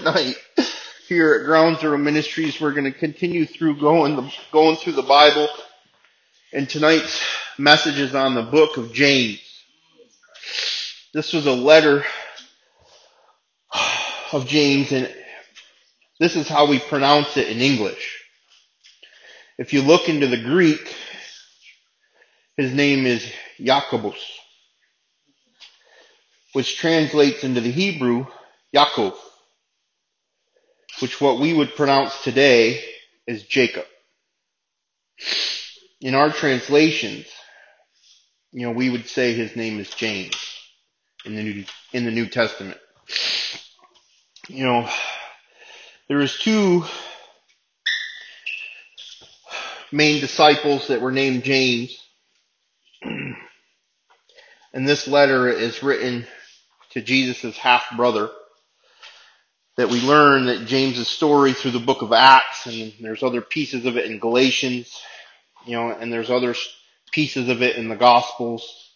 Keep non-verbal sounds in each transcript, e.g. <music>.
Tonight, here at Ground Zero Ministries, we're going to continue through going the, going through the Bible, and tonight's message is on the book of James. This was a letter of James, and this is how we pronounce it in English. If you look into the Greek, his name is Jacobus, which translates into the Hebrew, Yaakov which what we would pronounce today is Jacob. In our translations, you know, we would say his name is James in the New, in the New Testament. You know, there is two main disciples that were named James. and this letter is written to Jesus' half brother that we learn that James's story through the book of Acts, and there's other pieces of it in Galatians, you know, and there's other pieces of it in the Gospels,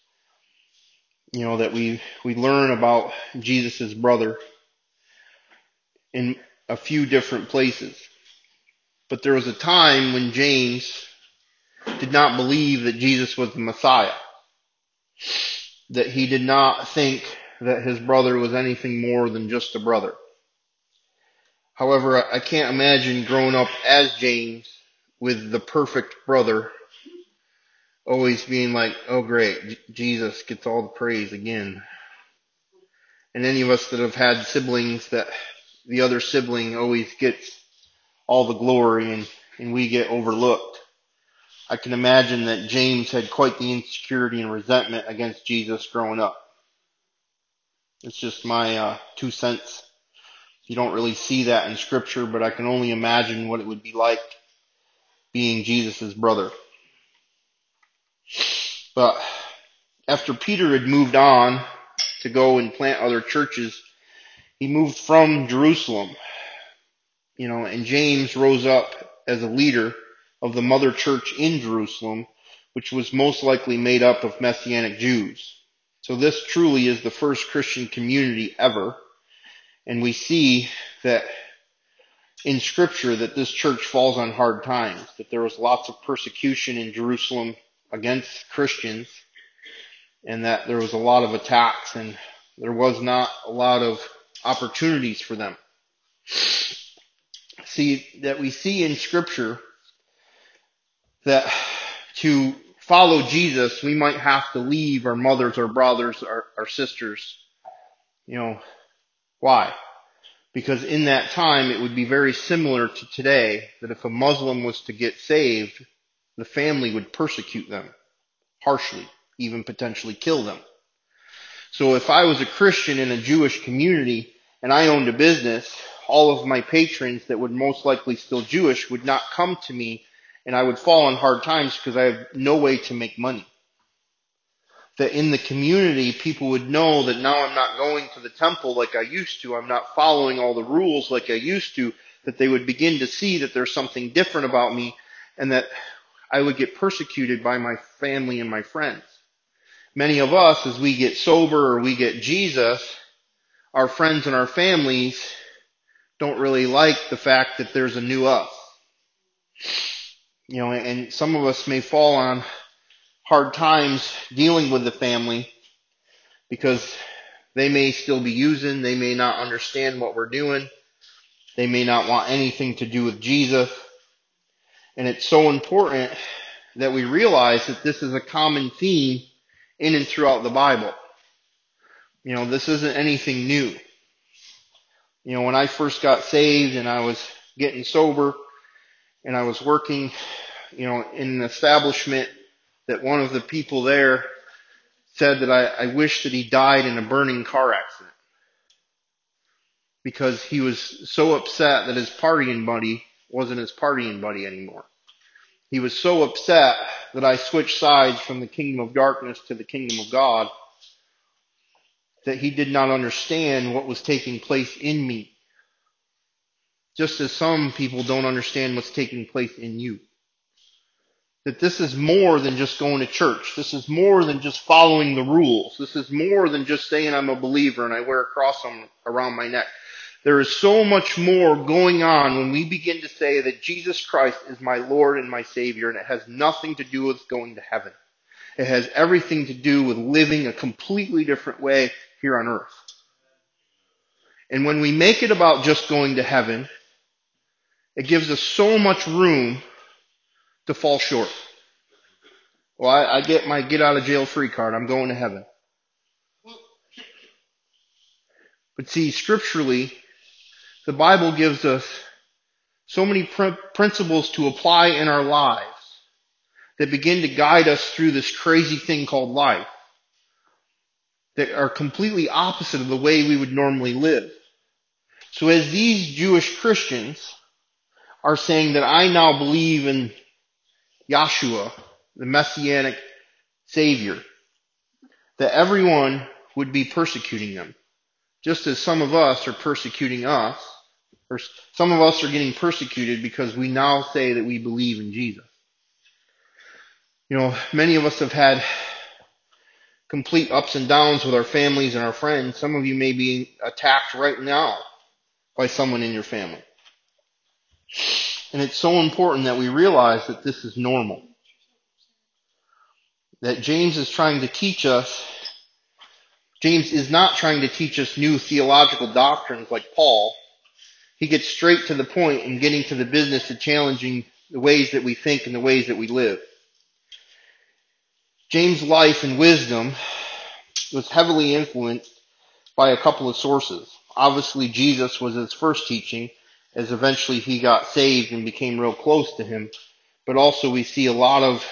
you know, that we we learn about Jesus' brother in a few different places. But there was a time when James did not believe that Jesus was the Messiah. That he did not think that his brother was anything more than just a brother. However, I can't imagine growing up as James with the perfect brother always being like, oh great, Jesus gets all the praise again. And any of us that have had siblings that the other sibling always gets all the glory and, and we get overlooked. I can imagine that James had quite the insecurity and resentment against Jesus growing up. It's just my uh, two cents. You don't really see that in scripture, but I can only imagine what it would be like being Jesus' brother. But after Peter had moved on to go and plant other churches, he moved from Jerusalem. You know, and James rose up as a leader of the mother church in Jerusalem, which was most likely made up of Messianic Jews. So this truly is the first Christian community ever and we see that in scripture that this church falls on hard times, that there was lots of persecution in Jerusalem against Christians, and that there was a lot of attacks and there was not a lot of opportunities for them. See, that we see in scripture that to follow Jesus, we might have to leave our mothers, our brothers, our, our sisters, you know, why? Because in that time it would be very similar to today that if a Muslim was to get saved, the family would persecute them harshly, even potentially kill them. So if I was a Christian in a Jewish community and I owned a business, all of my patrons that would most likely still Jewish would not come to me and I would fall on hard times because I have no way to make money that in the community people would know that now I'm not going to the temple like I used to. I'm not following all the rules like I used to. That they would begin to see that there's something different about me and that I would get persecuted by my family and my friends. Many of us, as we get sober or we get Jesus, our friends and our families don't really like the fact that there's a new us. You know, and some of us may fall on hard times dealing with the family because they may still be using, they may not understand what we're doing, they may not want anything to do with Jesus. And it's so important that we realize that this is a common theme in and throughout the Bible. You know, this isn't anything new. You know, when I first got saved and I was getting sober and I was working, you know, in an establishment that one of the people there said that I, I wish that he died in a burning car accident because he was so upset that his partying buddy wasn't his partying buddy anymore. He was so upset that I switched sides from the kingdom of darkness to the kingdom of God that he did not understand what was taking place in me. Just as some people don't understand what's taking place in you that this is more than just going to church. This is more than just following the rules. This is more than just saying I'm a believer and I wear a cross on, around my neck. There is so much more going on when we begin to say that Jesus Christ is my Lord and my Savior, and it has nothing to do with going to heaven. It has everything to do with living a completely different way here on earth. And when we make it about just going to heaven, it gives us so much room to fall short. Well, I, I get my get out of jail free card. I'm going to heaven. But see, scripturally, the Bible gives us so many pr- principles to apply in our lives that begin to guide us through this crazy thing called life that are completely opposite of the way we would normally live. So as these Jewish Christians are saying that I now believe in Yahshua, the Messianic Savior, that everyone would be persecuting them. Just as some of us are persecuting us, or some of us are getting persecuted because we now say that we believe in Jesus. You know, many of us have had complete ups and downs with our families and our friends. Some of you may be attacked right now by someone in your family. And it's so important that we realize that this is normal. That James is trying to teach us, James is not trying to teach us new theological doctrines like Paul. He gets straight to the point in getting to the business of challenging the ways that we think and the ways that we live. James' life and wisdom was heavily influenced by a couple of sources. Obviously, Jesus was his first teaching, as eventually he got saved and became real close to him. But also we see a lot of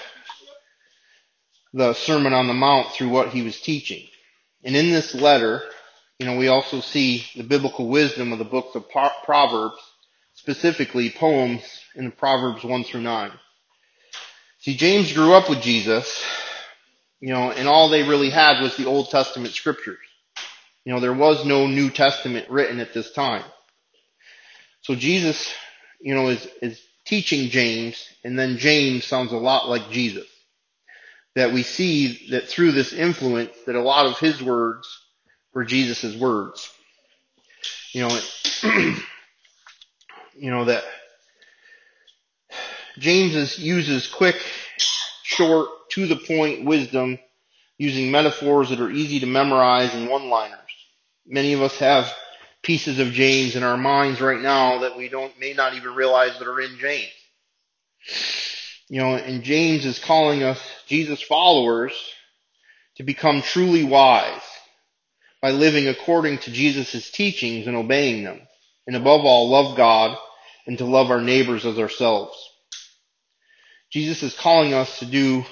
the Sermon on the Mount through what he was teaching. And in this letter, you know, we also see the biblical wisdom of the books of Proverbs, specifically poems in the Proverbs 1 through 9. See, James grew up with Jesus, you know, and all they really had was the Old Testament scriptures. You know, there was no New Testament written at this time. So Jesus, you know, is, is teaching James, and then James sounds a lot like Jesus. That we see that through this influence, that a lot of his words were Jesus' words. You know, <clears throat> you know that James is, uses quick, short, to the point wisdom using metaphors that are easy to memorize and one-liners. Many of us have pieces of James in our minds right now that we don't, may not even realize that are in James. You know, and James is calling us, Jesus followers, to become truly wise by living according to Jesus' teachings and obeying them. And above all, love God and to love our neighbors as ourselves. Jesus is calling us to do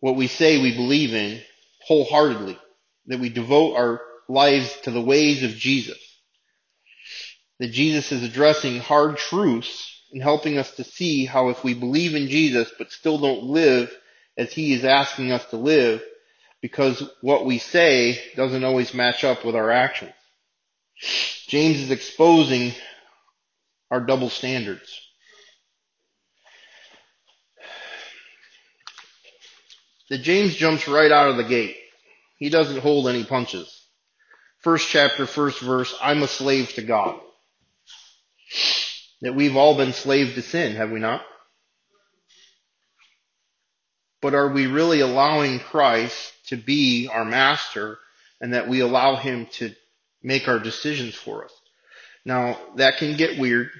what we say we believe in wholeheartedly, that we devote our lives to the ways of Jesus. That Jesus is addressing hard truths and helping us to see how if we believe in Jesus but still don't live as he is asking us to live, because what we say doesn't always match up with our actions. James is exposing our double standards. That James jumps right out of the gate. He doesn't hold any punches. First chapter, first verse, I'm a slave to God. That we've all been slaves to sin, have we not? But are we really allowing Christ to be our master and that we allow him to make our decisions for us? Now, that can get weird.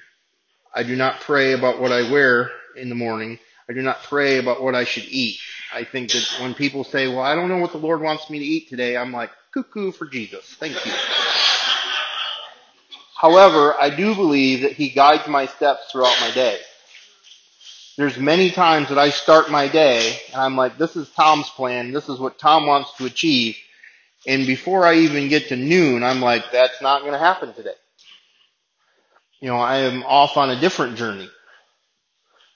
I do not pray about what I wear in the morning. I do not pray about what I should eat. I think that when people say, well, I don't know what the Lord wants me to eat today, I'm like, cuckoo for Jesus. Thank you. However, I do believe that He guides my steps throughout my day. There's many times that I start my day and I'm like, this is Tom's plan. This is what Tom wants to achieve. And before I even get to noon, I'm like, that's not going to happen today. You know, I am off on a different journey.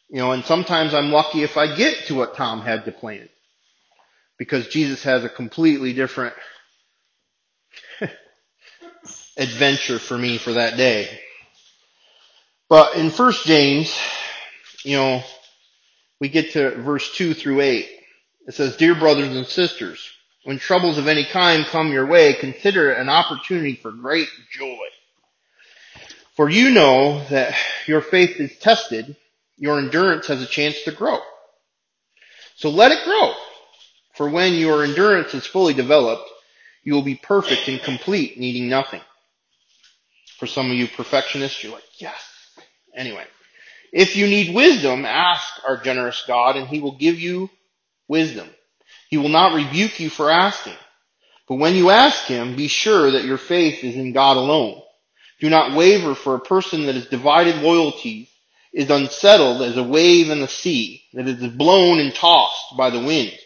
You know, and sometimes I'm lucky if I get to what Tom had to plan. Because Jesus has a completely different adventure for me for that day. But in First James, you know, we get to verse 2 through 8. It says, Dear brothers and sisters, when troubles of any kind come your way, consider it an opportunity for great joy. For you know that your faith is tested, your endurance has a chance to grow. So let it grow. For when your endurance is fully developed, you will be perfect and complete, needing nothing. For some of you perfectionists, you're like, yes. Anyway, if you need wisdom, ask our generous God and he will give you wisdom. He will not rebuke you for asking. But when you ask him, be sure that your faith is in God alone. Do not waver for a person that has divided loyalties is unsettled as a wave in the sea that is blown and tossed by the wind.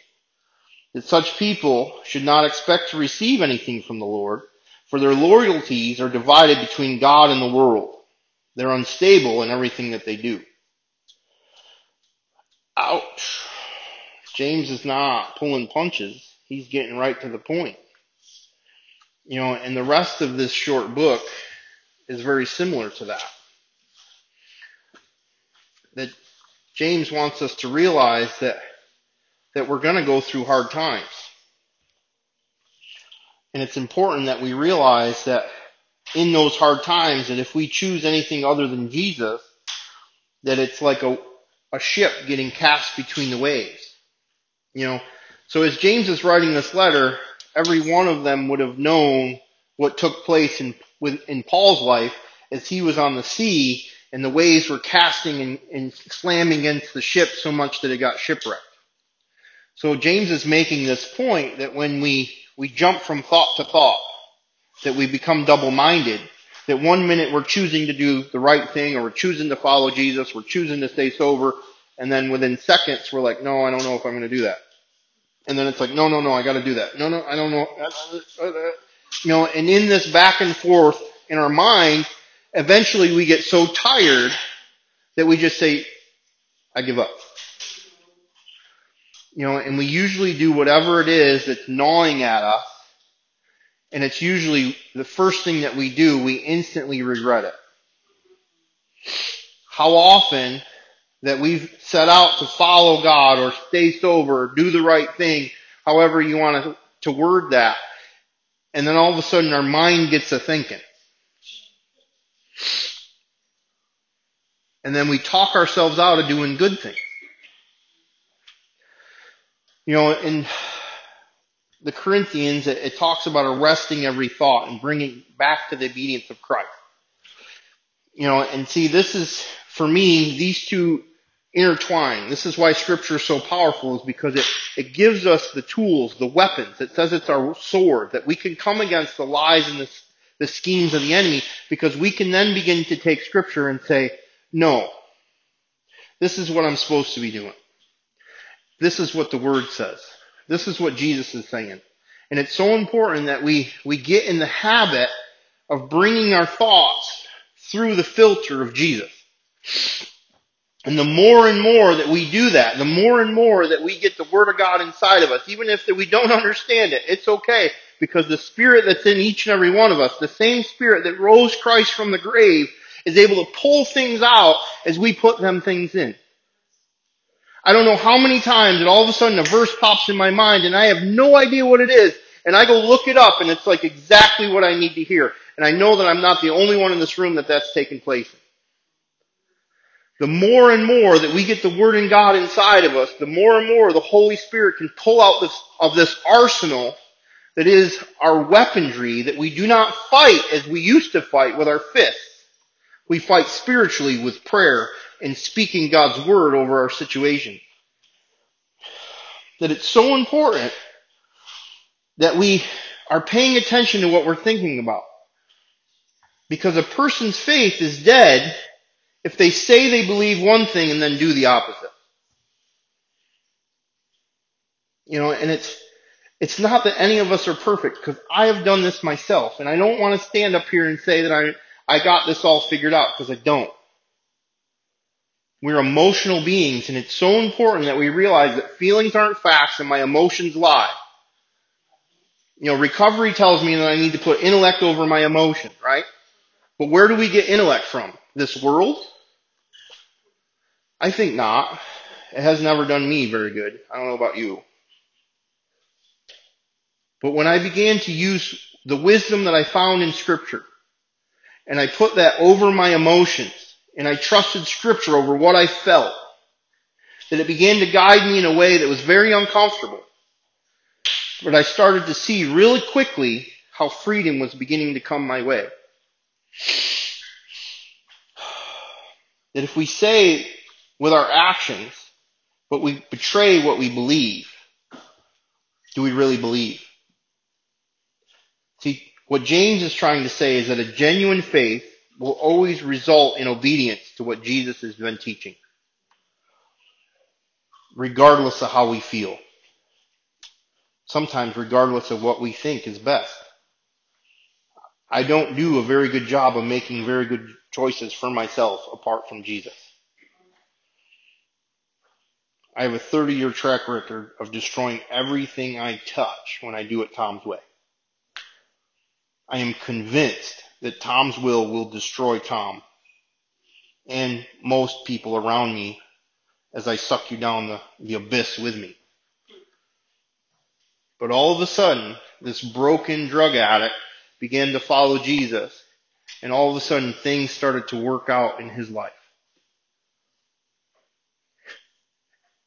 That such people should not expect to receive anything from the Lord, for their loyalties are divided between God and the world. They're unstable in everything that they do. Ouch. James is not pulling punches. He's getting right to the point. You know, and the rest of this short book is very similar to that. That James wants us to realize that, that we're going to go through hard times. And it's important that we realize that in those hard times that if we choose anything other than Jesus, that it's like a, a ship getting cast between the waves. You know, so as James is writing this letter, every one of them would have known what took place in, in Paul's life as he was on the sea and the waves were casting and, and slamming against the ship so much that it got shipwrecked. So James is making this point that when we, we jump from thought to thought, that we become double-minded, that one minute we're choosing to do the right thing or we're choosing to follow Jesus, we're choosing to stay sober, and then within seconds we're like, no, I don't know if I'm going to do that. And then it's like, no, no, no, I got to do that. No, no, I don't know. You know, and in this back and forth in our mind, eventually we get so tired that we just say, I give up. You know, and we usually do whatever it is that's gnawing at us and it's usually the first thing that we do, we instantly regret it. How often that we've set out to follow God or stay sober or do the right thing, however you want to, to word that, and then all of a sudden our mind gets a thinking. And then we talk ourselves out of doing good things. You know, in the Corinthians, it, it talks about arresting every thought and bringing back to the obedience of Christ. You know, and see, this is, for me, these two intertwine. This is why scripture is so powerful is because it, it gives us the tools, the weapons. It says it's our sword that we can come against the lies and the, the schemes of the enemy because we can then begin to take scripture and say, no, this is what I'm supposed to be doing. This is what the word says. This is what Jesus is saying. And it's so important that we, we get in the habit of bringing our thoughts through the filter of Jesus. And the more and more that we do that, the more and more that we get the Word of God inside of us, even if we don't understand it, it's okay because the Spirit that's in each and every one of us, the same Spirit that rose Christ from the grave, is able to pull things out as we put them things in. I don't know how many times and all of a sudden a verse pops in my mind and I have no idea what it is. And I go look it up and it's like exactly what I need to hear. And I know that I'm not the only one in this room that that's taken place in. The more and more that we get the Word in God inside of us, the more and more the Holy Spirit can pull out this, of this arsenal that is our weaponry that we do not fight as we used to fight with our fists. We fight spiritually with prayer and speaking God's word over our situation. That it's so important that we are paying attention to what we're thinking about. Because a person's faith is dead if they say they believe one thing and then do the opposite. You know, and it's, it's not that any of us are perfect because I have done this myself and I don't want to stand up here and say that I, I got this all figured out because I don't. We're emotional beings, and it's so important that we realize that feelings aren't facts and my emotions lie. You know, recovery tells me that I need to put intellect over my emotion, right? But where do we get intellect from? This world? I think not. It has never done me very good. I don't know about you. But when I began to use the wisdom that I found in scripture and I put that over my emotions and I trusted scripture over what I felt, that it began to guide me in a way that was very uncomfortable. But I started to see really quickly how freedom was beginning to come my way. <sighs> That if we say with our actions, but we betray what we believe, do we really believe? See, what James is trying to say is that a genuine faith will always result in obedience to what Jesus has been teaching, regardless of how we feel. Sometimes regardless of what we think is best. I don't do a very good job of making very good choices for myself apart from Jesus. I have a 30 year track record of destroying everything I touch when I do it Tom's way. I am convinced that Tom's will will destroy Tom and most people around me as I suck you down the, the abyss with me. But all of a sudden, this broken drug addict began to follow Jesus, and all of a sudden things started to work out in his life.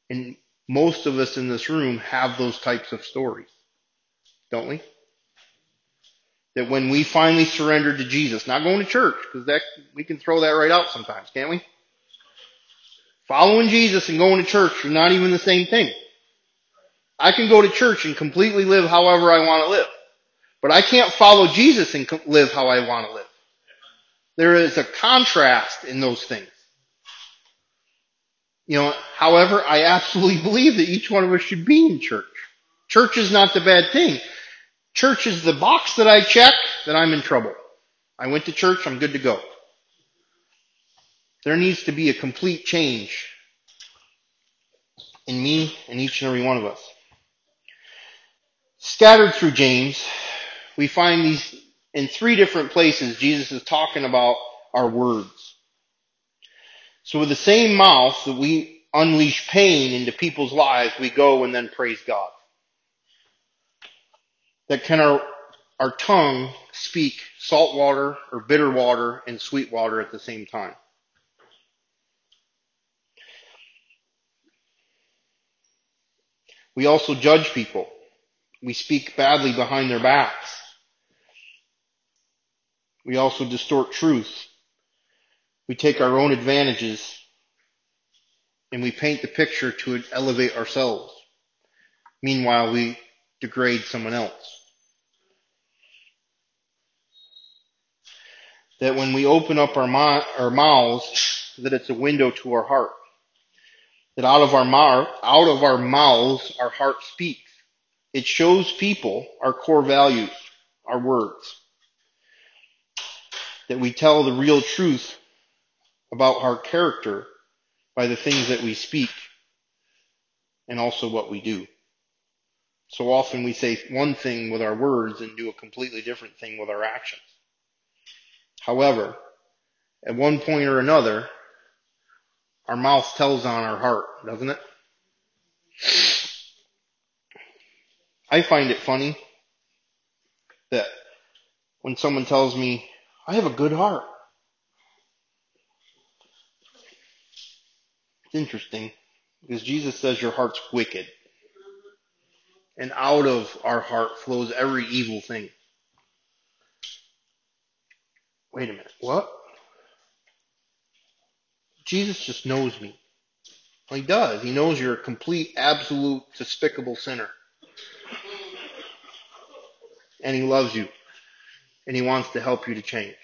And most of us in this room have those types of stories, don't we? That when we finally surrendered to Jesus, not going to church, because that we can throw that right out sometimes, can't we? Following Jesus and going to church are not even the same thing. I can go to church and completely live however I want to live. But I can't follow Jesus and live how I want to live. There is a contrast in those things. You know, however, I absolutely believe that each one of us should be in church. Church is not the bad thing. Church is the box that I check that I'm in trouble. I went to church, I'm good to go. There needs to be a complete change in me and each and every one of us. Scattered through James, we find these in three different places Jesus is talking about our words. So with the same mouth that we unleash pain into people's lives, we go and then praise God. That can our, our tongue speak salt water or bitter water and sweet water at the same time. We also judge people. We speak badly behind their backs. We also distort truth we take our own advantages and we paint the picture to elevate ourselves. Meanwhile, we degrade someone else. That when we open up our, our mouths, that it's a window to our heart. That out of our mouth, out of our mouths, our heart speaks. It shows people our core values, our words. That we tell the real truth about our character by the things that we speak and also what we do. So often we say one thing with our words and do a completely different thing with our actions. However, at one point or another, our mouth tells on our heart, doesn't it? I find it funny that when someone tells me, I have a good heart. It's interesting because Jesus says your heart's wicked. And out of our heart flows every evil thing. Wait a minute. What? Jesus just knows me. He does. He knows you're a complete, absolute, despicable sinner. And he loves you. And he wants to help you to change.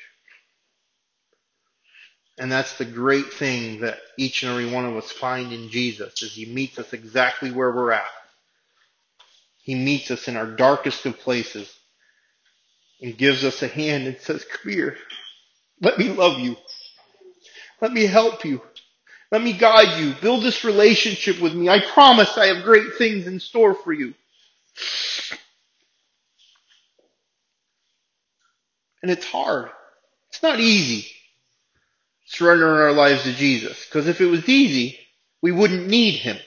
And that's the great thing that each and every one of us find in Jesus is he meets us exactly where we're at. He meets us in our darkest of places and gives us a hand and says, come here. Let me love you. Let me help you. Let me guide you. Build this relationship with me. I promise I have great things in store for you. And it's hard. It's not easy surrendering our lives to Jesus. Because if it was easy, we wouldn't need Him.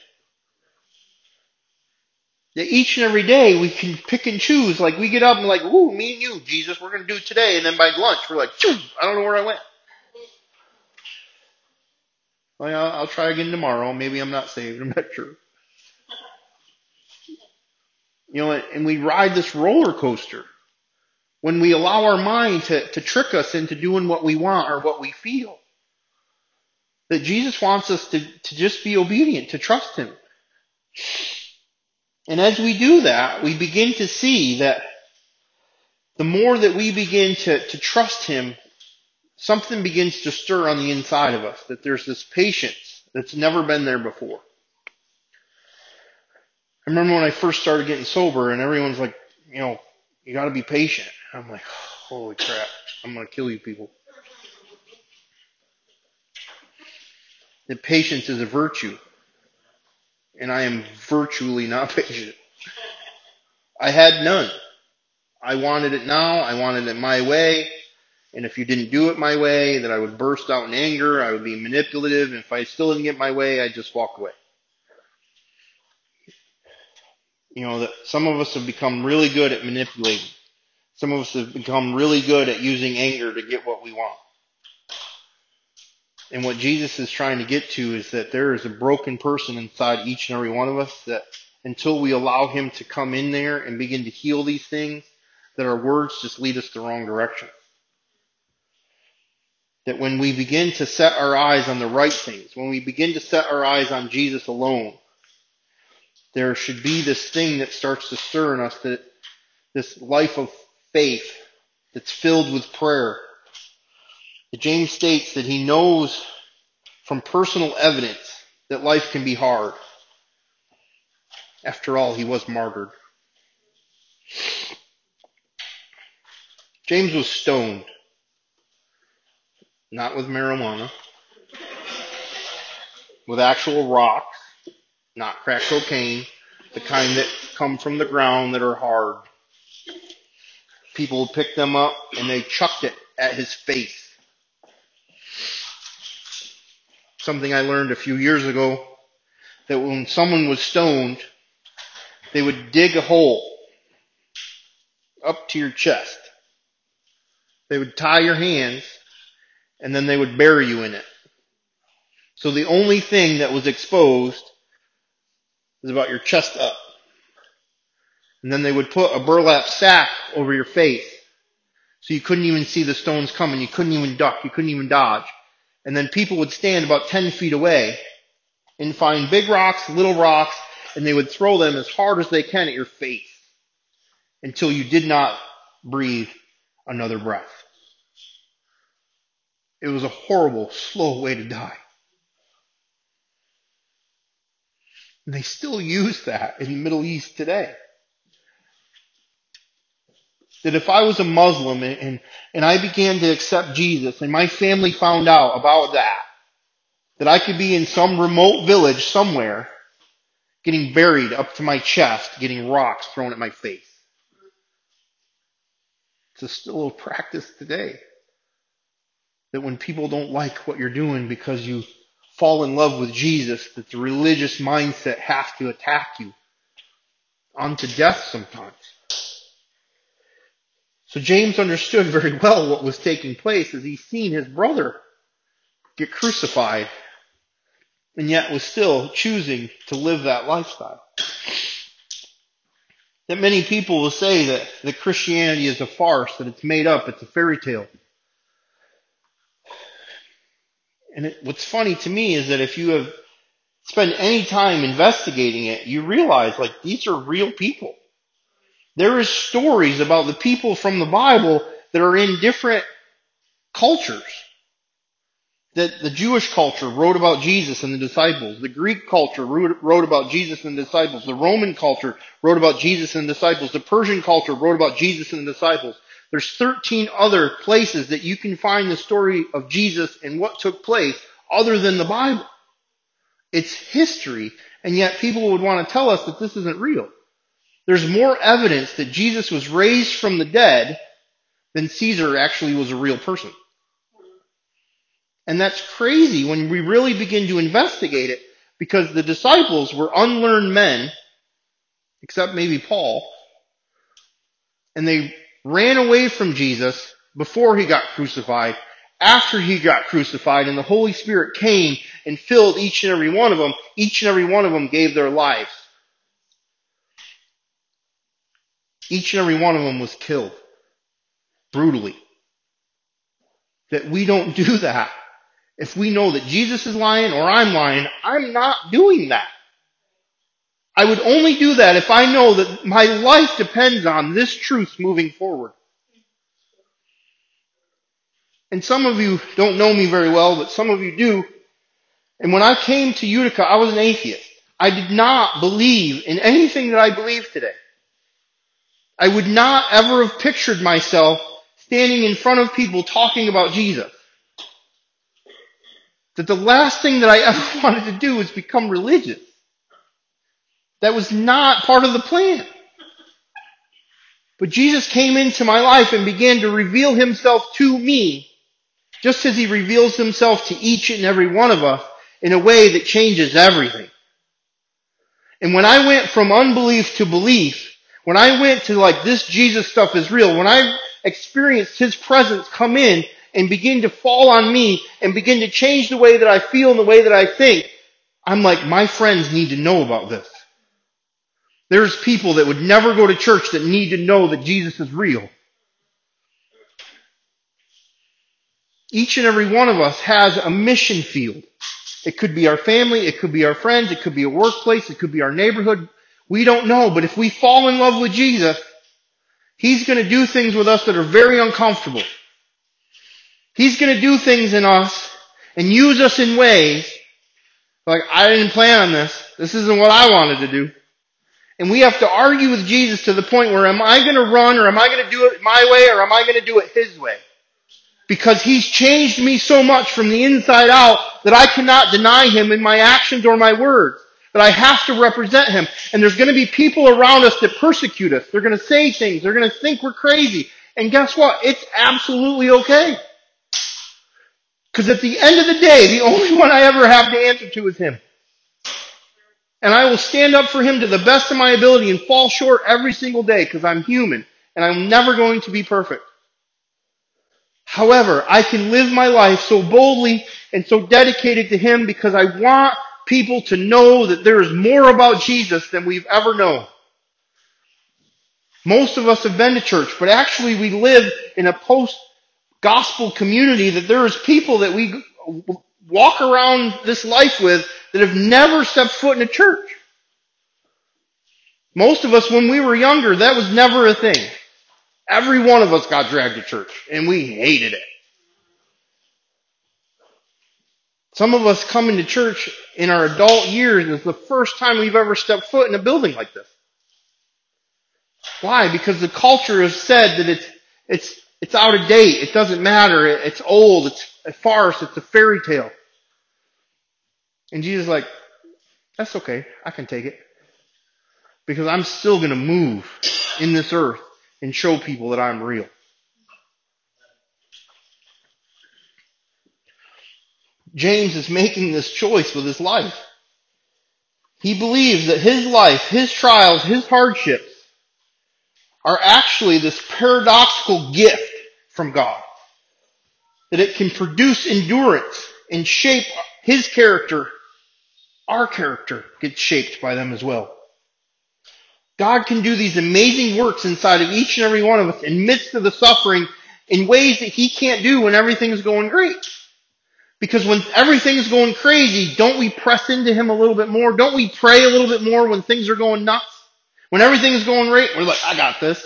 That each and every day we can pick and choose. Like we get up and like, ooh, me and you, Jesus, we're to do today. And then by lunch, we're like, I don't know where I went. Like I'll, I'll try again tomorrow. Maybe I'm not saved. <laughs> I'm not sure. You know, and we ride this roller coaster when we allow our mind to, to trick us into doing what we want or what we feel. That Jesus wants us to, to just be obedient, to trust Him. And as we do that, we begin to see that the more that we begin to, to trust Him, something begins to stir on the inside of us, that there's this patience that's never been there before. I remember when I first started getting sober and everyone's like, you know, you gotta be patient. I'm like, holy crap, I'm gonna kill you people. That patience is a virtue. And I am virtually not patient. I had none. I wanted it now. I wanted it my way. And if you didn't do it my way, then I would burst out in anger. I would be manipulative. And if I still didn't get my way, I'd just walk away. You know, that some of us have become really good at manipulating. Some of us have become really good at using anger to get what we want. And what Jesus is trying to get to is that there is a broken person inside each and every one of us that until we allow him to come in there and begin to heal these things, that our words just lead us the wrong direction. That when we begin to set our eyes on the right things, when we begin to set our eyes on Jesus alone, there should be this thing that starts to stir in us that this life of faith that's filled with prayer. James states that he knows from personal evidence that life can be hard. After all, he was martyred. James was stoned. Not with marijuana. With actual rocks. Not crack cocaine. The kind that come from the ground that are hard. People would pick them up and they chucked it at his face. Something I learned a few years ago that when someone was stoned, they would dig a hole up to your chest. They would tie your hands and then they would bury you in it. So the only thing that was exposed was about your chest up. And then they would put a burlap sack over your face. So you couldn't even see the stones coming. You couldn't even duck. You couldn't even dodge. And then people would stand about 10 feet away and find big rocks, little rocks, and they would throw them as hard as they can at your face until you did not breathe another breath. It was a horrible, slow way to die. And they still use that in the Middle East today. That if I was a Muslim and, and, and I began to accept Jesus and my family found out about that, that I could be in some remote village somewhere getting buried up to my chest, getting rocks thrown at my face. It's a still a practice today. That when people don't like what you're doing because you fall in love with Jesus, that the religious mindset has to attack you unto death sometimes. So James understood very well what was taking place as he'd seen his brother get crucified and yet was still choosing to live that lifestyle. That many people will say that, that Christianity is a farce, that it's made up, it's a fairy tale. And it, what's funny to me is that if you have spent any time investigating it, you realize like these are real people. There is stories about the people from the Bible that are in different cultures that the Jewish culture wrote about Jesus and the disciples. The Greek culture wrote about Jesus and the disciples. The Roman culture wrote about Jesus and the disciples. The Persian culture wrote about Jesus and the disciples. There's 13 other places that you can find the story of Jesus and what took place other than the Bible. It's history, and yet people would want to tell us that this isn't real. There's more evidence that Jesus was raised from the dead than Caesar actually was a real person. And that's crazy when we really begin to investigate it because the disciples were unlearned men except maybe Paul. And they ran away from Jesus before he got crucified, after he got crucified, and the Holy Spirit came and filled each and every one of them. Each and every one of them gave their lives. Each and every one of them was killed brutally. That we don't do that. If we know that Jesus is lying or I'm lying, I'm not doing that. I would only do that if I know that my life depends on this truth moving forward. And some of you don't know me very well, but some of you do. And when I came to Utica, I was an atheist. I did not believe in anything that I believe today. I would not ever have pictured myself standing in front of people talking about Jesus. That the last thing that I <laughs> ever wanted to do was become religious. That was not part of the plan. But Jesus came into my life and began to reveal himself to me, just as he reveals himself to each and every one of us in a way that changes everything. And when I went from unbelief to belief, when I went to like this Jesus stuff is real, when I experienced his presence come in and begin to fall on me and begin to change the way that I feel and the way that I think, I'm like, my friends need to know about this. There's people that would never go to church that need to know that Jesus is real. Each and every one of us has a mission field. It could be our family, it could be our friends, it could be a workplace, it could be our neighborhood. We don't know, but if we fall in love with Jesus, He's going to do things with us that are very uncomfortable. He's going to do things in us and use us in ways like, I didn't plan on this. This isn't what I wanted to do. And we have to argue with Jesus to the point where am I going to run or am I going to do it my way or am I going to do it his way? Because he's changed me so much from the inside out that I cannot deny him in my actions or my words. I have to represent him. And there's going to be people around us that persecute us. They're going to say things. They're going to think we're crazy. And guess what? It's absolutely okay. Because at the end of the day, the only one I ever have to answer to is him. And I will stand up for him to the best of my ability and fall short every single day because I'm human and I'm never going to be perfect. However, I can live my life so boldly and so dedicated to him because I want people to know that there is more about Jesus than we've ever known. Most of us have been to church, but actually we live in a post gospel community that there is people that we walk around this life with that have never stepped foot in a church. Most of us, when we were younger, that was never a thing. Every one of us got dragged to church, and we hated it. Some of us come into church in our adult years, and it's the first time we've ever stepped foot in a building like this. Why? Because the culture has said that it's, it's, it's out of date. It doesn't matter. It's old. It's a farce. It's a fairy tale. And Jesus is like, that's okay. I can take it. Because I'm still going to move in this earth and show people that I'm real. James is making this choice with his life. He believes that his life, his trials, his hardships are actually this paradoxical gift from God. That it can produce endurance and shape his character our character gets shaped by them as well. God can do these amazing works inside of each and every one of us in midst of the suffering in ways that He can't do when everything's going great. Because when everything's going crazy, don't we press into Him a little bit more? Don't we pray a little bit more when things are going nuts? When everything's going right, we're like, I got this.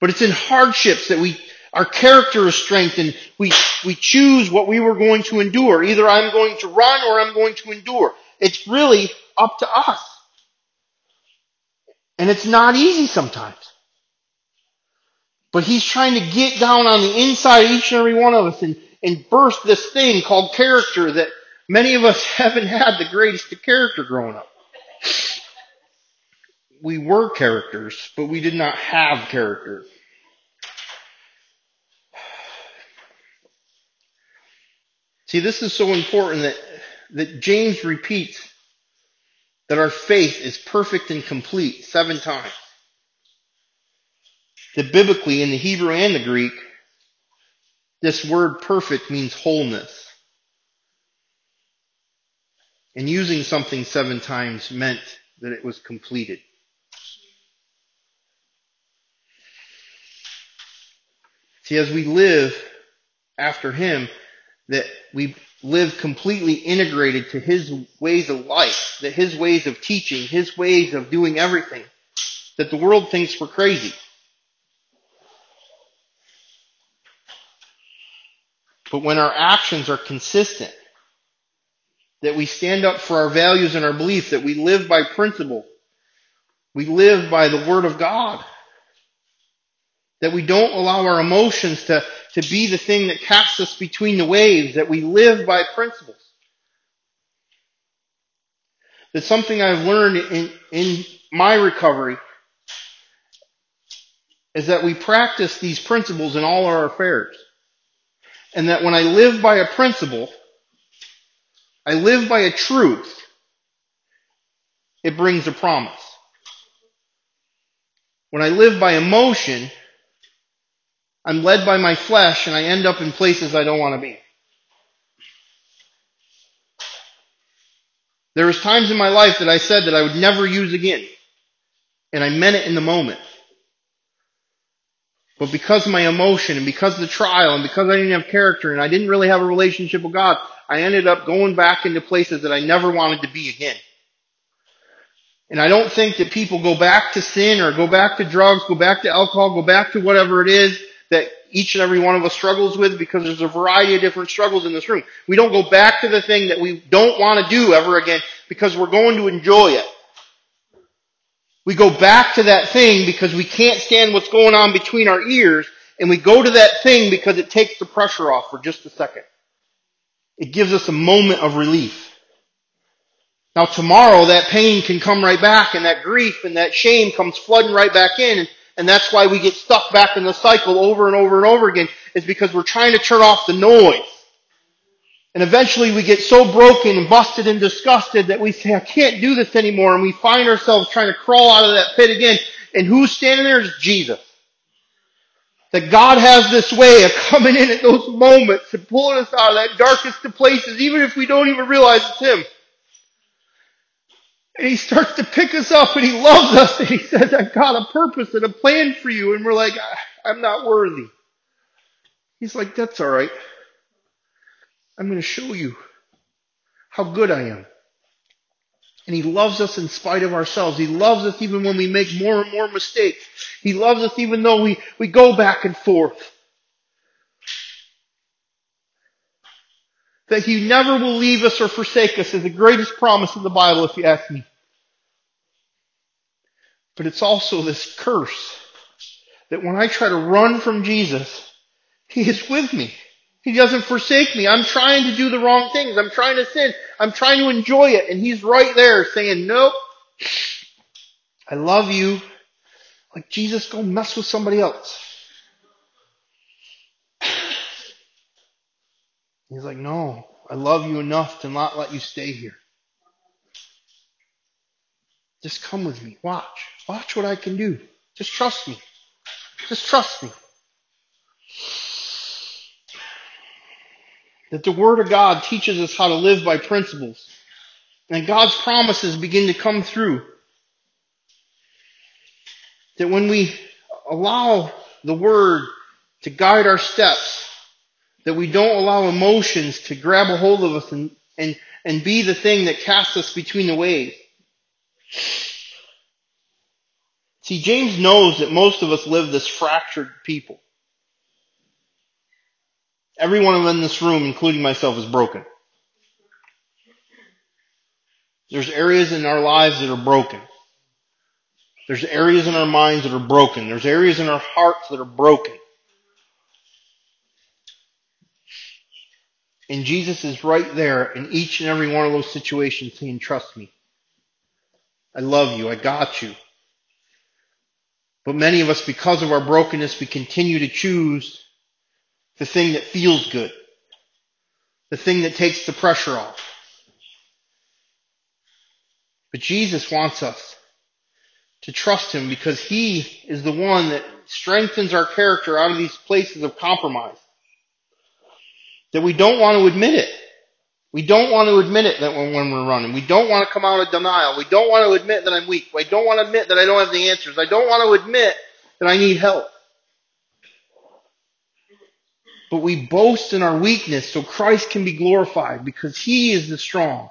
But it's in hardships that we our character is strengthened. We, we choose what we were going to endure. Either I'm going to run or I'm going to endure. It's really up to us. And it's not easy sometimes. But he's trying to get down on the inside of each and every one of us and, and burst this thing called character that many of us <laughs> haven't had the greatest of character growing up. We were characters, but we did not have character. See, this is so important that, that James repeats that our faith is perfect and complete seven times. That biblically in the Hebrew and the Greek, this word perfect means wholeness. And using something seven times meant that it was completed. See, as we live after Him, that we live completely integrated to His ways of life, that His ways of teaching, His ways of doing everything, that the world thinks we're crazy. But when our actions are consistent, that we stand up for our values and our beliefs, that we live by principle, we live by the Word of God, that we don't allow our emotions to, to be the thing that casts us between the waves, that we live by principles. That's something I've learned in, in my recovery is that we practice these principles in all our affairs. And that when I live by a principle, I live by a truth, it brings a promise. When I live by emotion, I'm led by my flesh and I end up in places I don't want to be. There was times in my life that I said that I would never use again. And I meant it in the moment. But because of my emotion and because of the trial and because I didn't have character and I didn't really have a relationship with God, I ended up going back into places that I never wanted to be again. And I don't think that people go back to sin or go back to drugs, go back to alcohol, go back to whatever it is that each and every one of us struggles with because there's a variety of different struggles in this room. We don't go back to the thing that we don't want to do ever again because we're going to enjoy it. We go back to that thing because we can't stand what's going on between our ears, and we go to that thing because it takes the pressure off for just a second. It gives us a moment of relief. Now tomorrow that pain can come right back and that grief and that shame comes flooding right back in and, that's why we get stuck back in the cycle over and over and over again is because we're trying to turn off the noise. And eventually we get so broken and busted and disgusted that we say, I can't do this anymore. And we find ourselves trying to crawl out of that pit again. And who's standing there is Jesus. That God has this way of coming in at those moments and pulling us out of that darkest of places, even if we don't even realize it's Him. And He starts to pick us up and He loves us and He says, I've got a purpose and a plan for you. And we're like, I'm not worthy. He's like, that's alright. I'm going to show you how good I am. And He loves us in spite of ourselves. He loves us even when we make more and more mistakes. He loves us even though we, we go back and forth. That He never will leave us or forsake us is the greatest promise in the Bible, if you ask me. But it's also this curse that when I try to run from Jesus, He is with me. He doesn't forsake me. I'm trying to do the wrong things. I'm trying to sin. I'm trying to enjoy it. And he's right there saying, nope. I love you. Like Jesus, go mess with somebody else. He's like, no, I love you enough to not let you stay here. Just come with me. Watch. Watch what I can do. Just trust me. Just trust me. That the Word of God teaches us how to live by principles. And God's promises begin to come through. That when we allow the Word to guide our steps, that we don't allow emotions to grab a hold of us and, and, and be the thing that casts us between the waves. See, James knows that most of us live this fractured people. Everyone in this room, including myself, is broken. There's areas in our lives that are broken. There's areas in our minds that are broken. There's areas in our hearts that are broken. And Jesus is right there in each and every one of those situations saying, trust me. I love you. I got you. But many of us, because of our brokenness, we continue to choose the thing that feels good, the thing that takes the pressure off. But Jesus wants us to trust Him because He is the one that strengthens our character out of these places of compromise. That we don't want to admit it. We don't want to admit it that when, when we're running. We don't want to come out of denial. We don't want to admit that I'm weak. I don't want to admit that I don't have the answers. I don't want to admit that I need help. But we boast in our weakness so Christ can be glorified because He is the strong.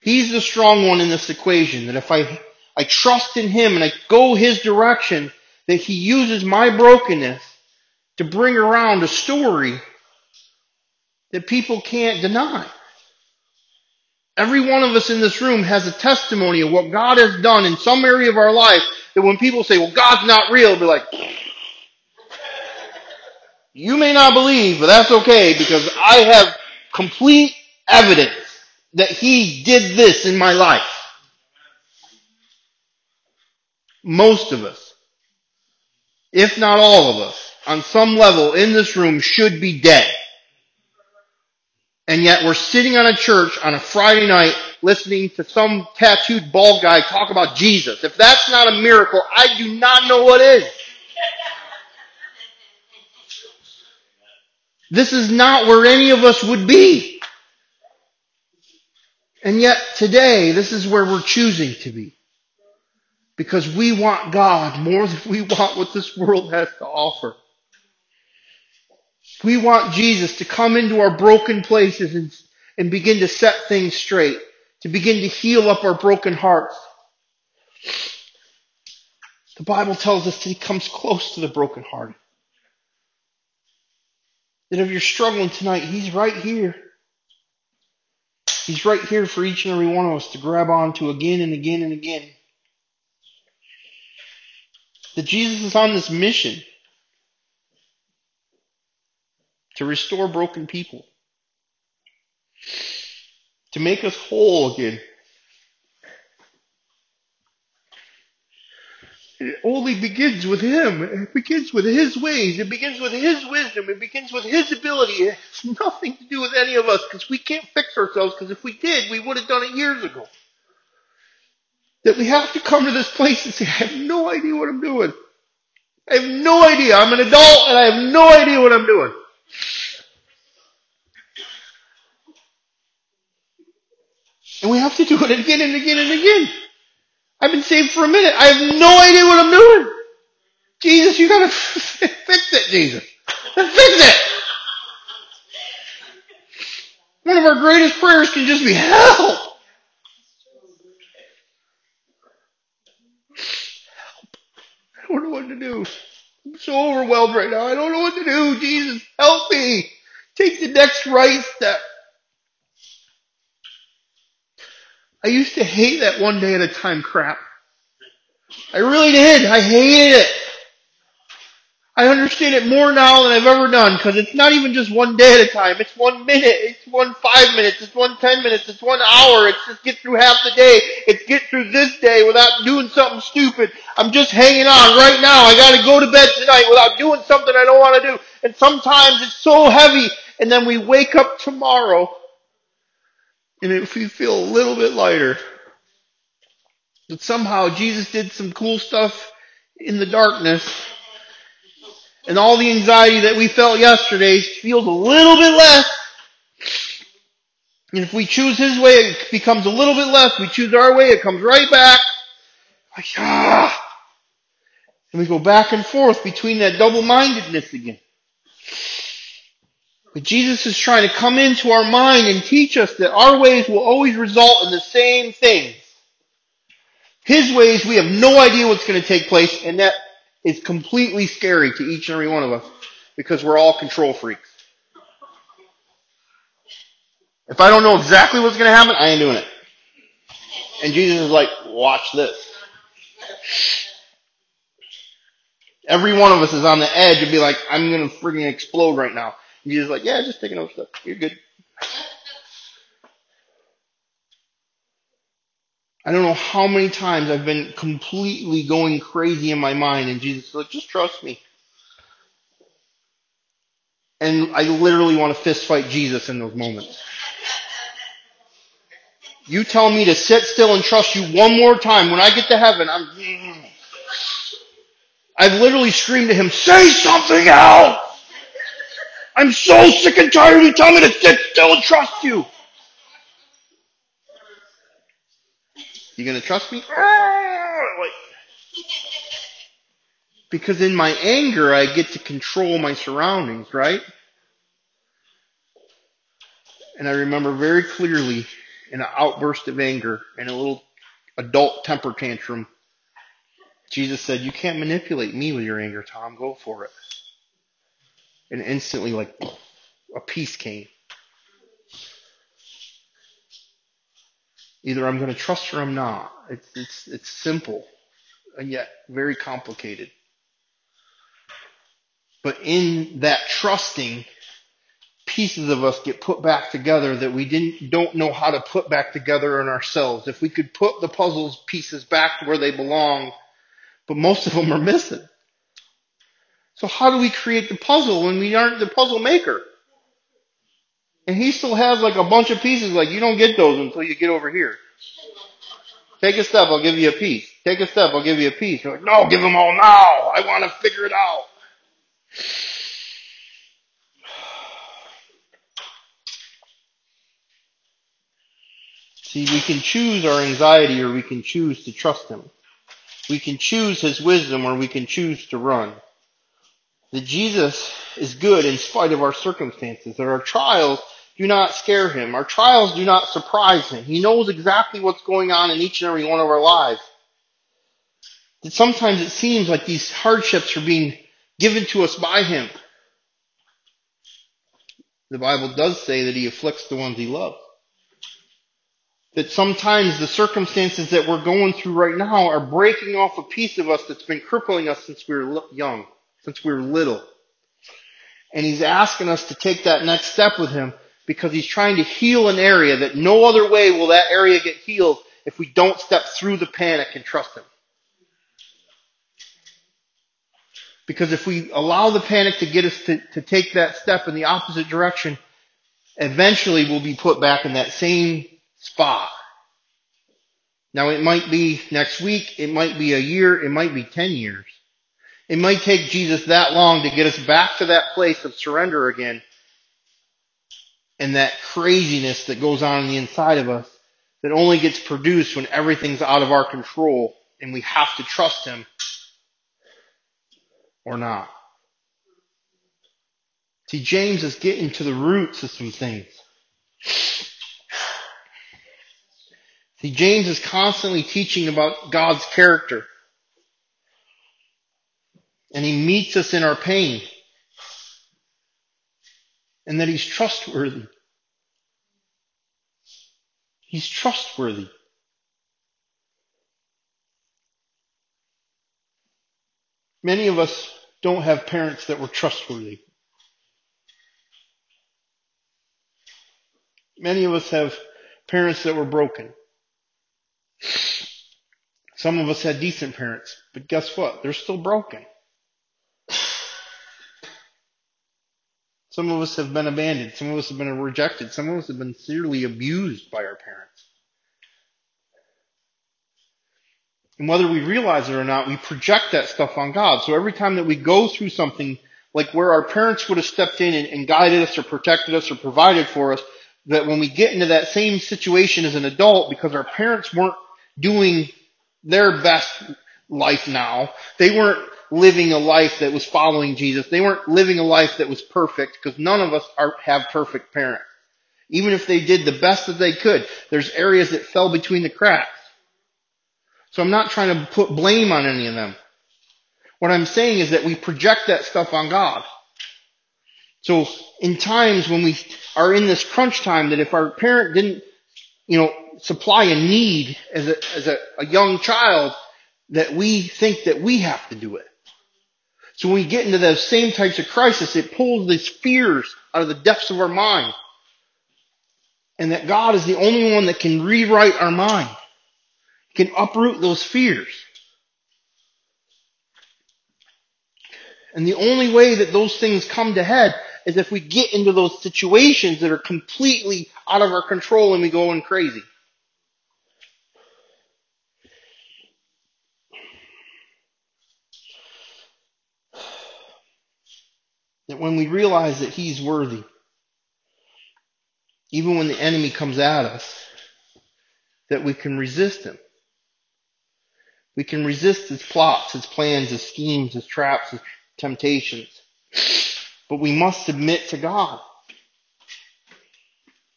He's the strong one in this equation that if I, I trust in Him and I go His direction, that He uses my brokenness to bring around a story that people can't deny. Every one of us in this room has a testimony of what God has done in some area of our life that when people say, well, God's not real, be like, you may not believe, but that's okay because I have complete evidence that He did this in my life. Most of us, if not all of us, on some level in this room should be dead. And yet we're sitting on a church on a Friday night listening to some tattooed bald guy talk about Jesus. If that's not a miracle, I do not know what is. This is not where any of us would be. And yet today, this is where we're choosing to be. Because we want God more than we want what this world has to offer. We want Jesus to come into our broken places and, and begin to set things straight, to begin to heal up our broken hearts. The Bible tells us that He comes close to the brokenhearted. That if you're struggling tonight, He's right here. He's right here for each and every one of us to grab onto again and again and again. That Jesus is on this mission to restore broken people, to make us whole again. It only begins with Him. It begins with His ways. It begins with His wisdom. It begins with His ability. It has nothing to do with any of us because we can't fix ourselves because if we did, we would have done it years ago. That we have to come to this place and say, I have no idea what I'm doing. I have no idea. I'm an adult and I have no idea what I'm doing. And we have to do it again and again and again. I've been saved for a minute. I have no idea what I'm doing. Jesus, you gotta <laughs> fix it, Jesus. Fix it. One of our greatest prayers can just be help. Help. I don't know what to do. I'm so overwhelmed right now. I don't know what to do. Jesus, help me. Take the next right step. I used to hate that one day at a time crap. I really did. I hated it. I understand it more now than I've ever done because it's not even just one day at a time. It's one minute. It's one five minutes. It's one ten minutes. It's one hour. It's just get through half the day. It's get through this day without doing something stupid. I'm just hanging on right now. I gotta go to bed tonight without doing something I don't want to do. And sometimes it's so heavy and then we wake up tomorrow and if we feel a little bit lighter, that somehow Jesus did some cool stuff in the darkness and all the anxiety that we felt yesterday feels a little bit less. And if we choose His way, it becomes a little bit less. We choose our way, it comes right back. Like, ah. And we go back and forth between that double-mindedness again. But Jesus is trying to come into our mind and teach us that our ways will always result in the same things. His ways, we have no idea what's going to take place, and that is completely scary to each and every one of us because we're all control freaks. If I don't know exactly what's going to happen, I ain't doing it. And Jesus is like, watch this. Every one of us is on the edge and be like, I'm going to freaking explode right now. Jesus like, yeah, just take another step. You're good. I don't know how many times I've been completely going crazy in my mind, and Jesus is like, just trust me. And I literally want to fist fight Jesus in those moments. You tell me to sit still and trust you one more time. When I get to heaven, I'm. I've literally screamed to him, say something else! I'm so sick and tired of you telling me to sit still and trust you. You gonna trust me? <laughs> Because in my anger, I get to control my surroundings, right? And I remember very clearly in an outburst of anger and a little adult temper tantrum, Jesus said, You can't manipulate me with your anger, Tom. Go for it. And instantly, like, a peace came. Either I'm going to trust or I'm not. It's, it's, it's simple and yet very complicated. But in that trusting, pieces of us get put back together that we didn't, don't know how to put back together in ourselves. If we could put the puzzles pieces back where they belong, but most of them are missing. So how do we create the puzzle when we aren't the puzzle maker? And he still has like a bunch of pieces like you don't get those until you get over here. Take a step, I'll give you a piece. Take a step, I'll give you a piece. You're like, no, give them all now. I want to figure it out. <sighs> See, we can choose our anxiety or we can choose to trust Him. We can choose His wisdom or we can choose to run. That Jesus is good in spite of our circumstances. That our trials do not scare Him. Our trials do not surprise Him. He knows exactly what's going on in each and every one of our lives. That sometimes it seems like these hardships are being given to us by Him. The Bible does say that He afflicts the ones He loves that sometimes the circumstances that we're going through right now are breaking off a piece of us that's been crippling us since we were young, since we were little. And he's asking us to take that next step with him because he's trying to heal an area that no other way will that area get healed if we don't step through the panic and trust him. Because if we allow the panic to get us to, to take that step in the opposite direction, eventually we'll be put back in that same spot. Now it might be next week, it might be a year, it might be 10 years. It might take Jesus that long to get us back to that place of surrender again and that craziness that goes on in the inside of us that only gets produced when everything's out of our control and we have to trust Him or not. See, James is getting to the roots of some things. See, James is constantly teaching about God's character. And he meets us in our pain. And that he's trustworthy. He's trustworthy. Many of us don't have parents that were trustworthy. Many of us have parents that were broken. Some of us had decent parents, but guess what? They're still broken. Some of us have been abandoned. Some of us have been rejected. Some of us have been severely abused by our parents. And whether we realize it or not, we project that stuff on God. So every time that we go through something like where our parents would have stepped in and, and guided us or protected us or provided for us, that when we get into that same situation as an adult, because our parents weren't doing their best life now. They weren't living a life that was following Jesus. They weren't living a life that was perfect because none of us are, have perfect parents. Even if they did the best that they could, there's areas that fell between the cracks. So I'm not trying to put blame on any of them. What I'm saying is that we project that stuff on God. So in times when we are in this crunch time that if our parent didn't, you know, supply a need as a, as a, a young child that we think that we have to do it. So when we get into those same types of crisis, it pulls these fears out of the depths of our mind. And that God is the only one that can rewrite our mind, can uproot those fears. And the only way that those things come to head is if we get into those situations that are completely out of our control and we go in crazy. That when we realize that He's worthy, even when the enemy comes at us, that we can resist Him. We can resist His plots, His plans, His schemes, His traps, His temptations. But we must submit to God.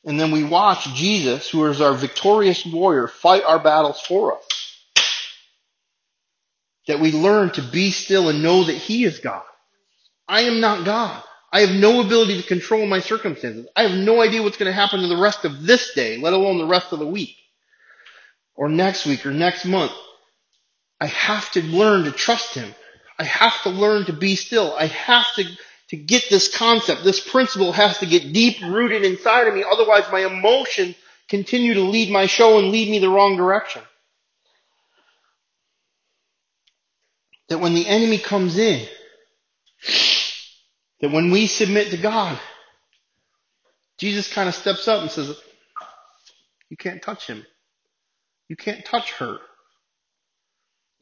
And then we watch Jesus, who is our victorious warrior, fight our battles for us. That we learn to be still and know that He is God. I am not God. I have no ability to control my circumstances. I have no idea what's going to happen to the rest of this day, let alone the rest of the week, or next week, or next month. I have to learn to trust Him. I have to learn to be still. I have to to get this concept, this principle has to get deep rooted inside of me. Otherwise my emotions continue to lead my show and lead me the wrong direction. That when the enemy comes in, that when we submit to God, Jesus kind of steps up and says, you can't touch him. You can't touch her.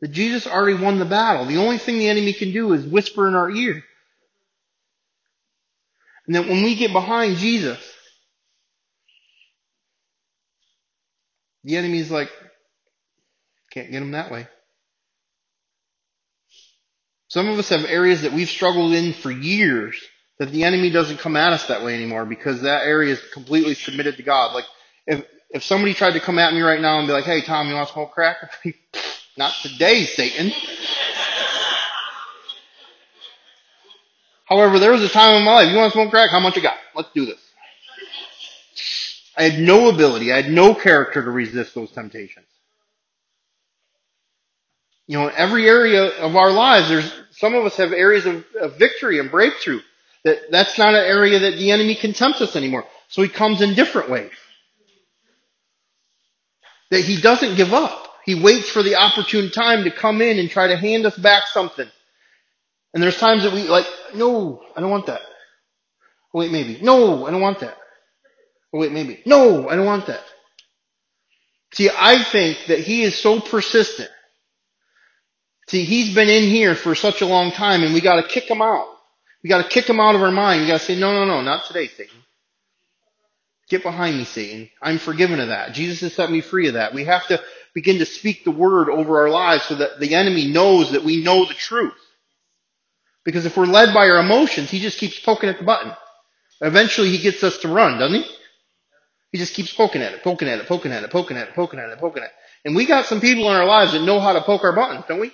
That Jesus already won the battle. The only thing the enemy can do is whisper in our ear. And that when we get behind Jesus, the enemy's like, can't get him that way. Some of us have areas that we've struggled in for years that the enemy doesn't come at us that way anymore because that area is completely submitted to God. Like if if somebody tried to come at me right now and be like, "Hey Tom, you want to smoke crack?" <laughs> Not today, Satan. However, there was a time in my life, you want to smoke crack? How much you got? Let's do this. I had no ability, I had no character to resist those temptations. You know, every area of our lives, there's, some of us have areas of, of victory and breakthrough. That, that's not an area that the enemy can tempt us anymore. So he comes in different ways. That he doesn't give up. He waits for the opportune time to come in and try to hand us back something. And there's times that we like, no, I don't want that. Wait, maybe. No, I don't want that. Wait, maybe. No, I don't want that. See, I think that he is so persistent. See, he's been in here for such a long time and we gotta kick him out. We gotta kick him out of our mind. We gotta say, no, no, no, not today, Satan. Get behind me, Satan. I'm forgiven of that. Jesus has set me free of that. We have to begin to speak the word over our lives so that the enemy knows that we know the truth. Because if we're led by our emotions, he just keeps poking at the button. Eventually he gets us to run, doesn't he? He just keeps poking at it, poking at it, poking at it, poking at it, poking at it, poking at it. And we got some people in our lives that know how to poke our buttons, don't we?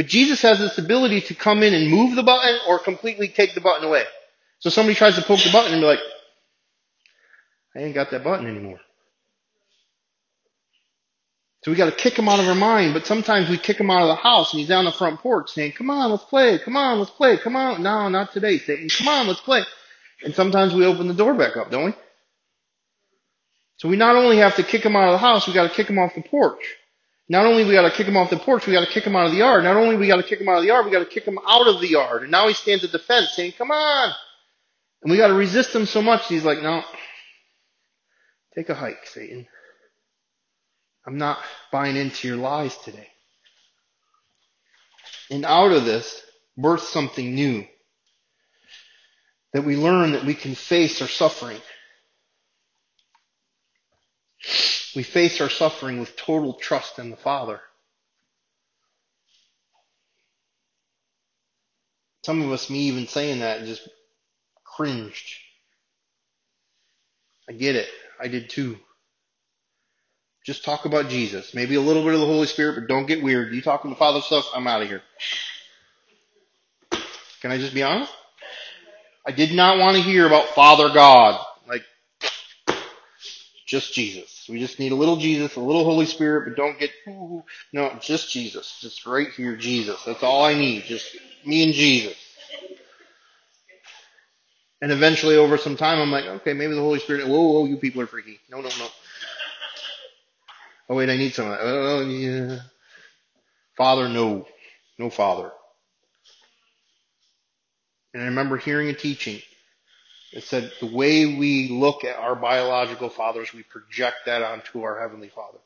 But Jesus has this ability to come in and move the button or completely take the button away. So somebody tries to poke the button and be like, I ain't got that button anymore. So we got to kick him out of our mind, but sometimes we kick him out of the house and he's down the front porch saying, come on, let's play. Come on, let's play. Come on. No, not today, Satan. Come on, let's play. And sometimes we open the door back up, don't we? So we not only have to kick him out of the house, we got to kick him off the porch. Not only we got to kick him off the porch, we got to kick him out of the yard. Not only we got to kick him out of the yard, we got to kick him out of the yard. And now he stands at the fence saying, "Come on!" And we got to resist him so much. He's like, "No, take a hike, Satan. I'm not buying into your lies today." And out of this, birth something new. That we learn that we can face our suffering. We face our suffering with total trust in the Father. Some of us, me even saying that, just cringed. I get it. I did too. Just talk about Jesus. Maybe a little bit of the Holy Spirit, but don't get weird. You talking to Father stuff, I'm out of here. Can I just be honest? I did not want to hear about Father God. Like, just Jesus. We just need a little Jesus, a little Holy Spirit, but don't get, no, just Jesus. Just right here, Jesus. That's all I need. Just me and Jesus. And eventually over some time, I'm like, okay, maybe the Holy Spirit, whoa, whoa, you people are freaky. No, no, no. Oh wait, I need some of that. Oh yeah. Father, no. No Father. And I remember hearing a teaching it said the way we look at our biological fathers, we project that onto our Heavenly Father.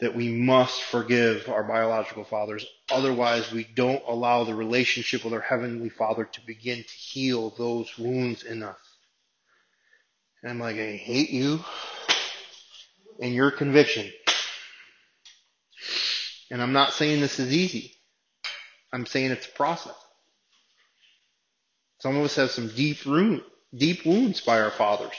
that we must forgive our biological fathers. Otherwise, we don't allow the relationship with our Heavenly Father to begin to heal those wounds in us. And I'm like, I hate you and your conviction. And I'm not saying this is easy. I'm saying it's a process. Some of us have some deep deep wounds by our fathers.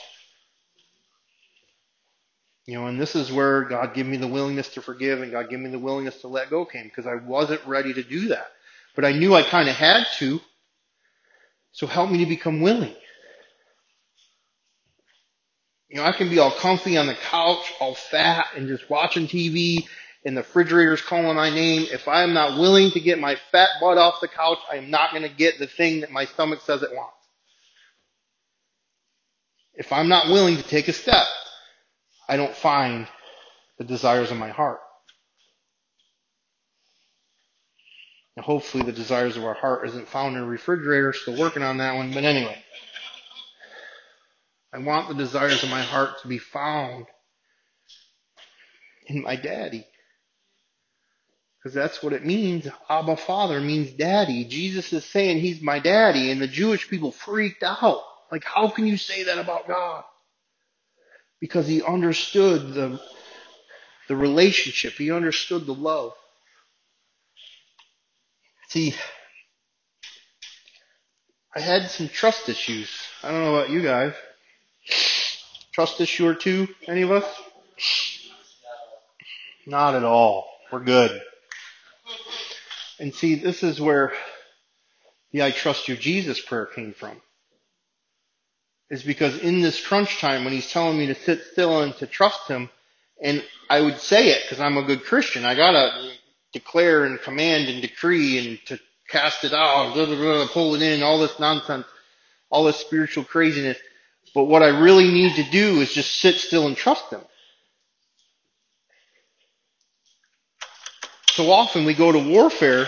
You know, and this is where God gave me the willingness to forgive and God gave me the willingness to let go came because I wasn't ready to do that. But I knew I kind of had to. So help me to become willing. You know, I can be all comfy on the couch, all fat and just watching TV and the refrigerator's calling my name. If I am not willing to get my fat butt off the couch, I am not going to get the thing that my stomach says it wants. If I'm not willing to take a step, I don't find the desires of my heart. Hopefully the desires of our heart isn't found in a refrigerator, still working on that one, but anyway. I want the desires of my heart to be found in my daddy. Because that's what it means. Abba Father means daddy. Jesus is saying he's my daddy, and the Jewish people freaked out. Like, how can you say that about God? because he understood the, the relationship. He understood the love. See, I had some trust issues. I don't know about you guys. Trust issue or two? Any of us? Not at all. We're good. And see, this is where the I trust you Jesus prayer came from is because in this crunch time when he's telling me to sit still and to trust him, and I would say it because I'm a good Christian. I gotta declare and command and decree and to cast it out, blah, blah, blah, pull it in, all this nonsense, all this spiritual craziness. But what I really need to do is just sit still and trust him. So often we go to warfare,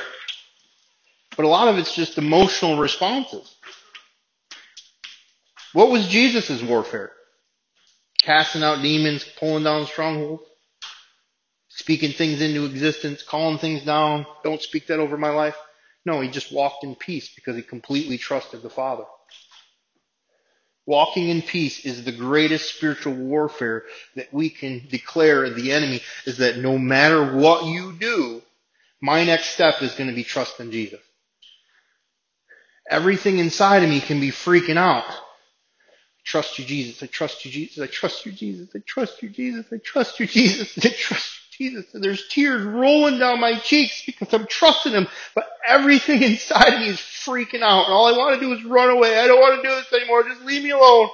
but a lot of it's just emotional responses. What was Jesus' warfare? Casting out demons, pulling down strongholds, speaking things into existence, calling things down. Don't speak that over my life. No, he just walked in peace because he completely trusted the Father. Walking in peace is the greatest spiritual warfare that we can declare the enemy is that no matter what you do, my next step is going to be trust in Jesus. Everything inside of me can be freaking out trust you, Jesus. I trust you, Jesus. I trust you, Jesus. I trust you, Jesus. I trust you, Jesus. I trust you, Jesus. And there's tears rolling down my cheeks because I'm trusting him. But everything <laughs> inside of me is freaking out. And all I want to do is run away. I don't want to do this anymore. Just leave me alone.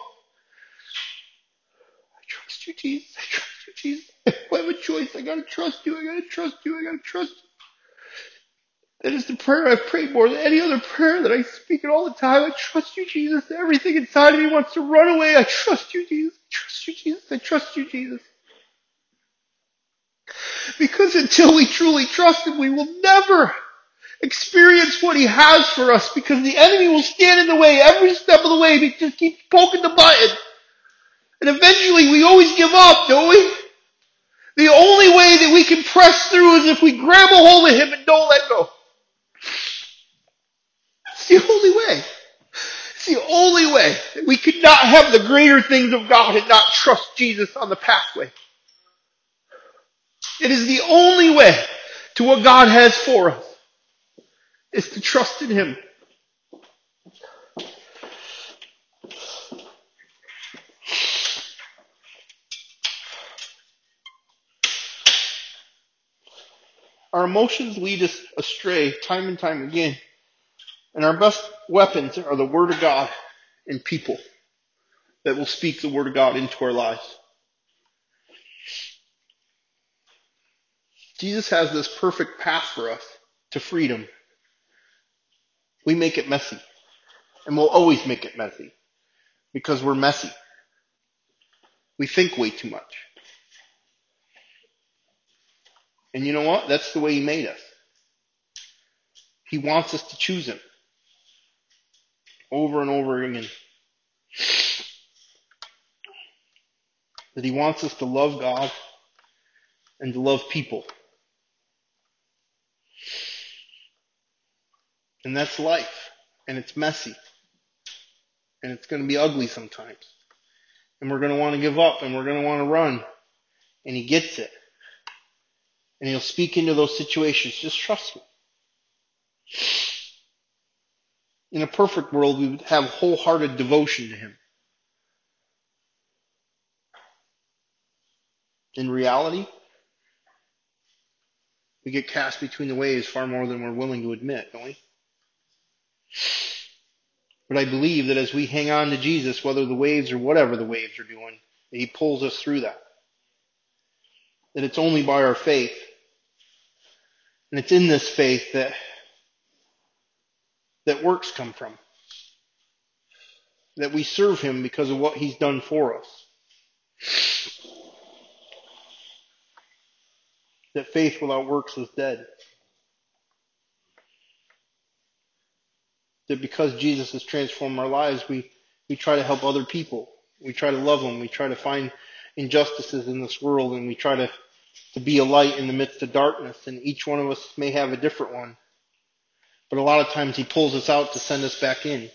I trust you, Jesus. I trust you, Jesus. <laughs> I have a choice, I gotta trust you. I gotta trust you. I gotta trust you. That is the prayer I've prayed more than any other prayer that I speak it all the time. I trust you, Jesus. Everything inside of me wants to run away. I trust you, Jesus. I trust you, Jesus. I trust you, Jesus. Because until we truly trust Him, we will never experience what He has for us because the enemy will stand in the way every step of the way. He just keeps poking the button. And eventually we always give up, don't we? The only way that we can press through is if we grab a hold of Him and don't let go. It's the only way. It's the only way. We could not have the greater things of God and not trust Jesus on the pathway. It is the only way to what God has for us is to trust in Him. Our emotions lead us astray time and time again. And our best weapons are the Word of God and people that will speak the Word of God into our lives. Jesus has this perfect path for us to freedom. We make it messy. And we'll always make it messy. Because we're messy. We think way too much. And you know what? That's the way He made us. He wants us to choose Him. Over and over again. That He wants us to love God and to love people. And that's life. And it's messy. And it's going to be ugly sometimes. And we're going to want to give up and we're going to want to run. And he gets it. And he'll speak into those situations. Just trust me. In a perfect world, we would have wholehearted devotion to him. In reality, we get cast between the waves far more than we're willing to admit, don't we? But I believe that as we hang on to Jesus, whether the waves or whatever the waves are doing, that He pulls us through that. That it's only by our faith. And it's in this faith that, that works come from. That we serve Him because of what He's done for us. That faith without works is dead. That because Jesus has transformed our lives, we, we try to help other people. We try to love them. We try to find injustices in this world and we try to, to be a light in the midst of darkness. And each one of us may have a different one. But a lot of times he pulls us out to send us back in.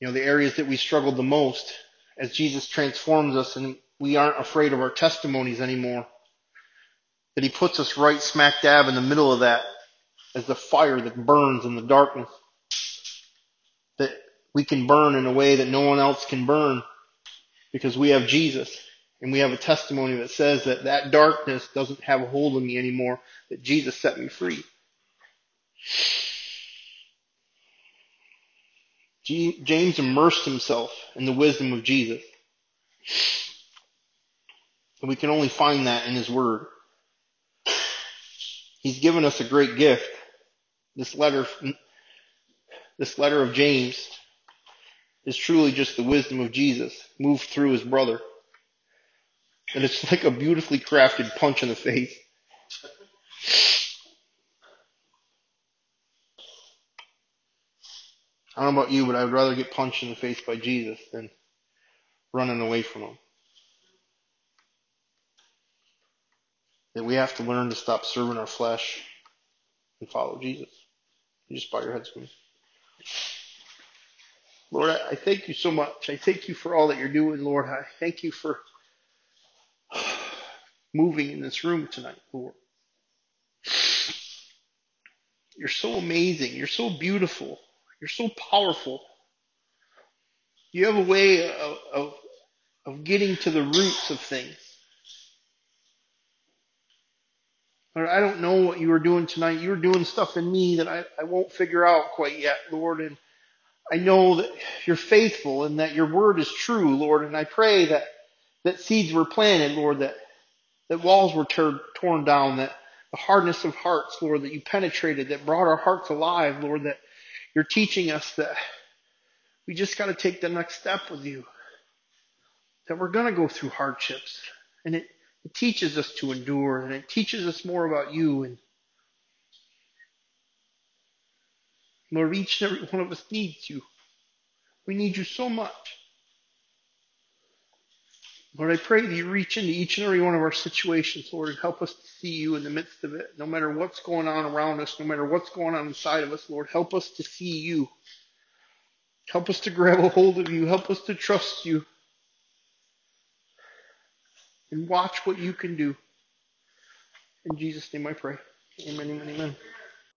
You know, the areas that we struggled the most as Jesus transforms us and we aren't afraid of our testimonies anymore. That he puts us right smack dab in the middle of that as the fire that burns in the darkness. That we can burn in a way that no one else can burn because we have Jesus and we have a testimony that says that that darkness doesn't have a hold on me anymore, that Jesus set me free. James immersed himself in the wisdom of Jesus. And we can only find that in his word. He's given us a great gift this letter, this letter of James is truly just the wisdom of Jesus moved through his brother. And it's like a beautifully crafted punch in the face. I don't know about you, but I would rather get punched in the face by Jesus than running away from him. That we have to learn to stop serving our flesh and follow Jesus. You just bow your heads with me. Lord, I thank you so much. I thank you for all that you're doing, Lord. I thank you for <sighs> moving in this room tonight, Lord. You're so amazing. You're so beautiful. You're so powerful. You have a way of, of, of getting to the roots of things. Lord, I don't know what you are doing tonight. You're doing stuff in me that I, I won't figure out quite yet, Lord. And I know that you're faithful and that your word is true, Lord. And I pray that, that seeds were planted, Lord, that, that walls were ter- torn down, that the hardness of hearts, Lord, that you penetrated, that brought our hearts alive, Lord, that you're teaching us that we just got to take the next step with you. That we're going to go through hardships. And it, it teaches us to endure and it teaches us more about you. And Lord, each and every one of us needs you. We need you so much. Lord, I pray that you reach into each and every one of our situations, Lord, and help us to see you in the midst of it. No matter what's going on around us, no matter what's going on inside of us, Lord, help us to see you. Help us to grab a hold of you. Help us to trust you. And watch what you can do. In Jesus' name I pray. Amen, amen, amen.